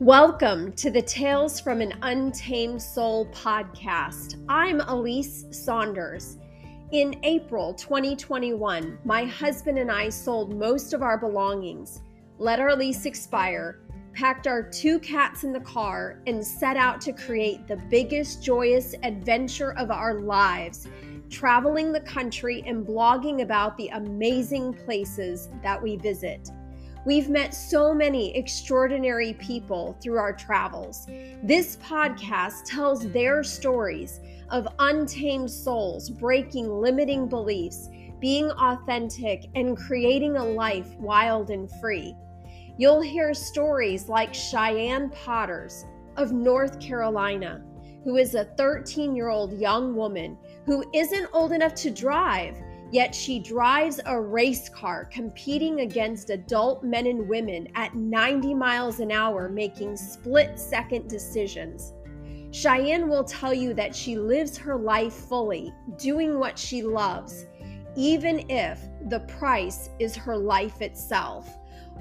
Welcome to the Tales from an Untamed Soul podcast. I'm Alise Saunders. In April 2021, my husband and I sold most of our belongings, let our lease expire, packed our two cats in the car, and set out to create the biggest joyous adventure of our lives, traveling the country and blogging about the amazing places that we visit. We've met so many extraordinary people through our travels. This podcast tells their stories of untamed souls breaking limiting beliefs, being authentic, and creating a life wild and free. You'll hear stories like Cheyenne Potters of North Carolina, who is a 13 year old young woman who isn't old enough to drive Yet she drives a race car competing against adult men and women at 90 miles an hour, making split second decisions. Cheyenne will tell you that she lives her life fully, doing what she loves, even if the price is her life itself.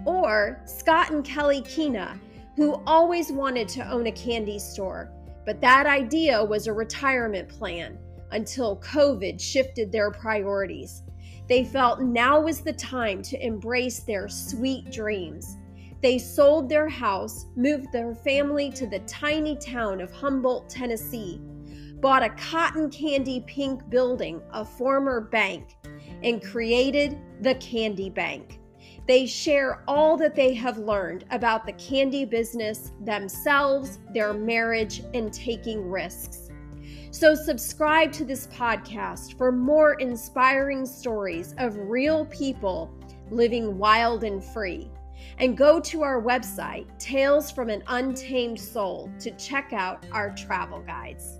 Or Scott and Kelly Keena, who always wanted to own a candy store, but that idea was a retirement plan until COVID shifted their priorities. They felt now was the time to embrace their sweet dreams. They sold their house, moved their family to the tiny town of Humboldt, Tennessee, bought a cotton candy pink building, a former bank, and created the Candy Bank. They share all that they have learned about the candy business, themselves, their marriage, and taking risks. So, subscribe to this podcast for more inspiring stories of real people living wild and free. And go to our website, Tales from an Untamed Soul, to check out our travel guides.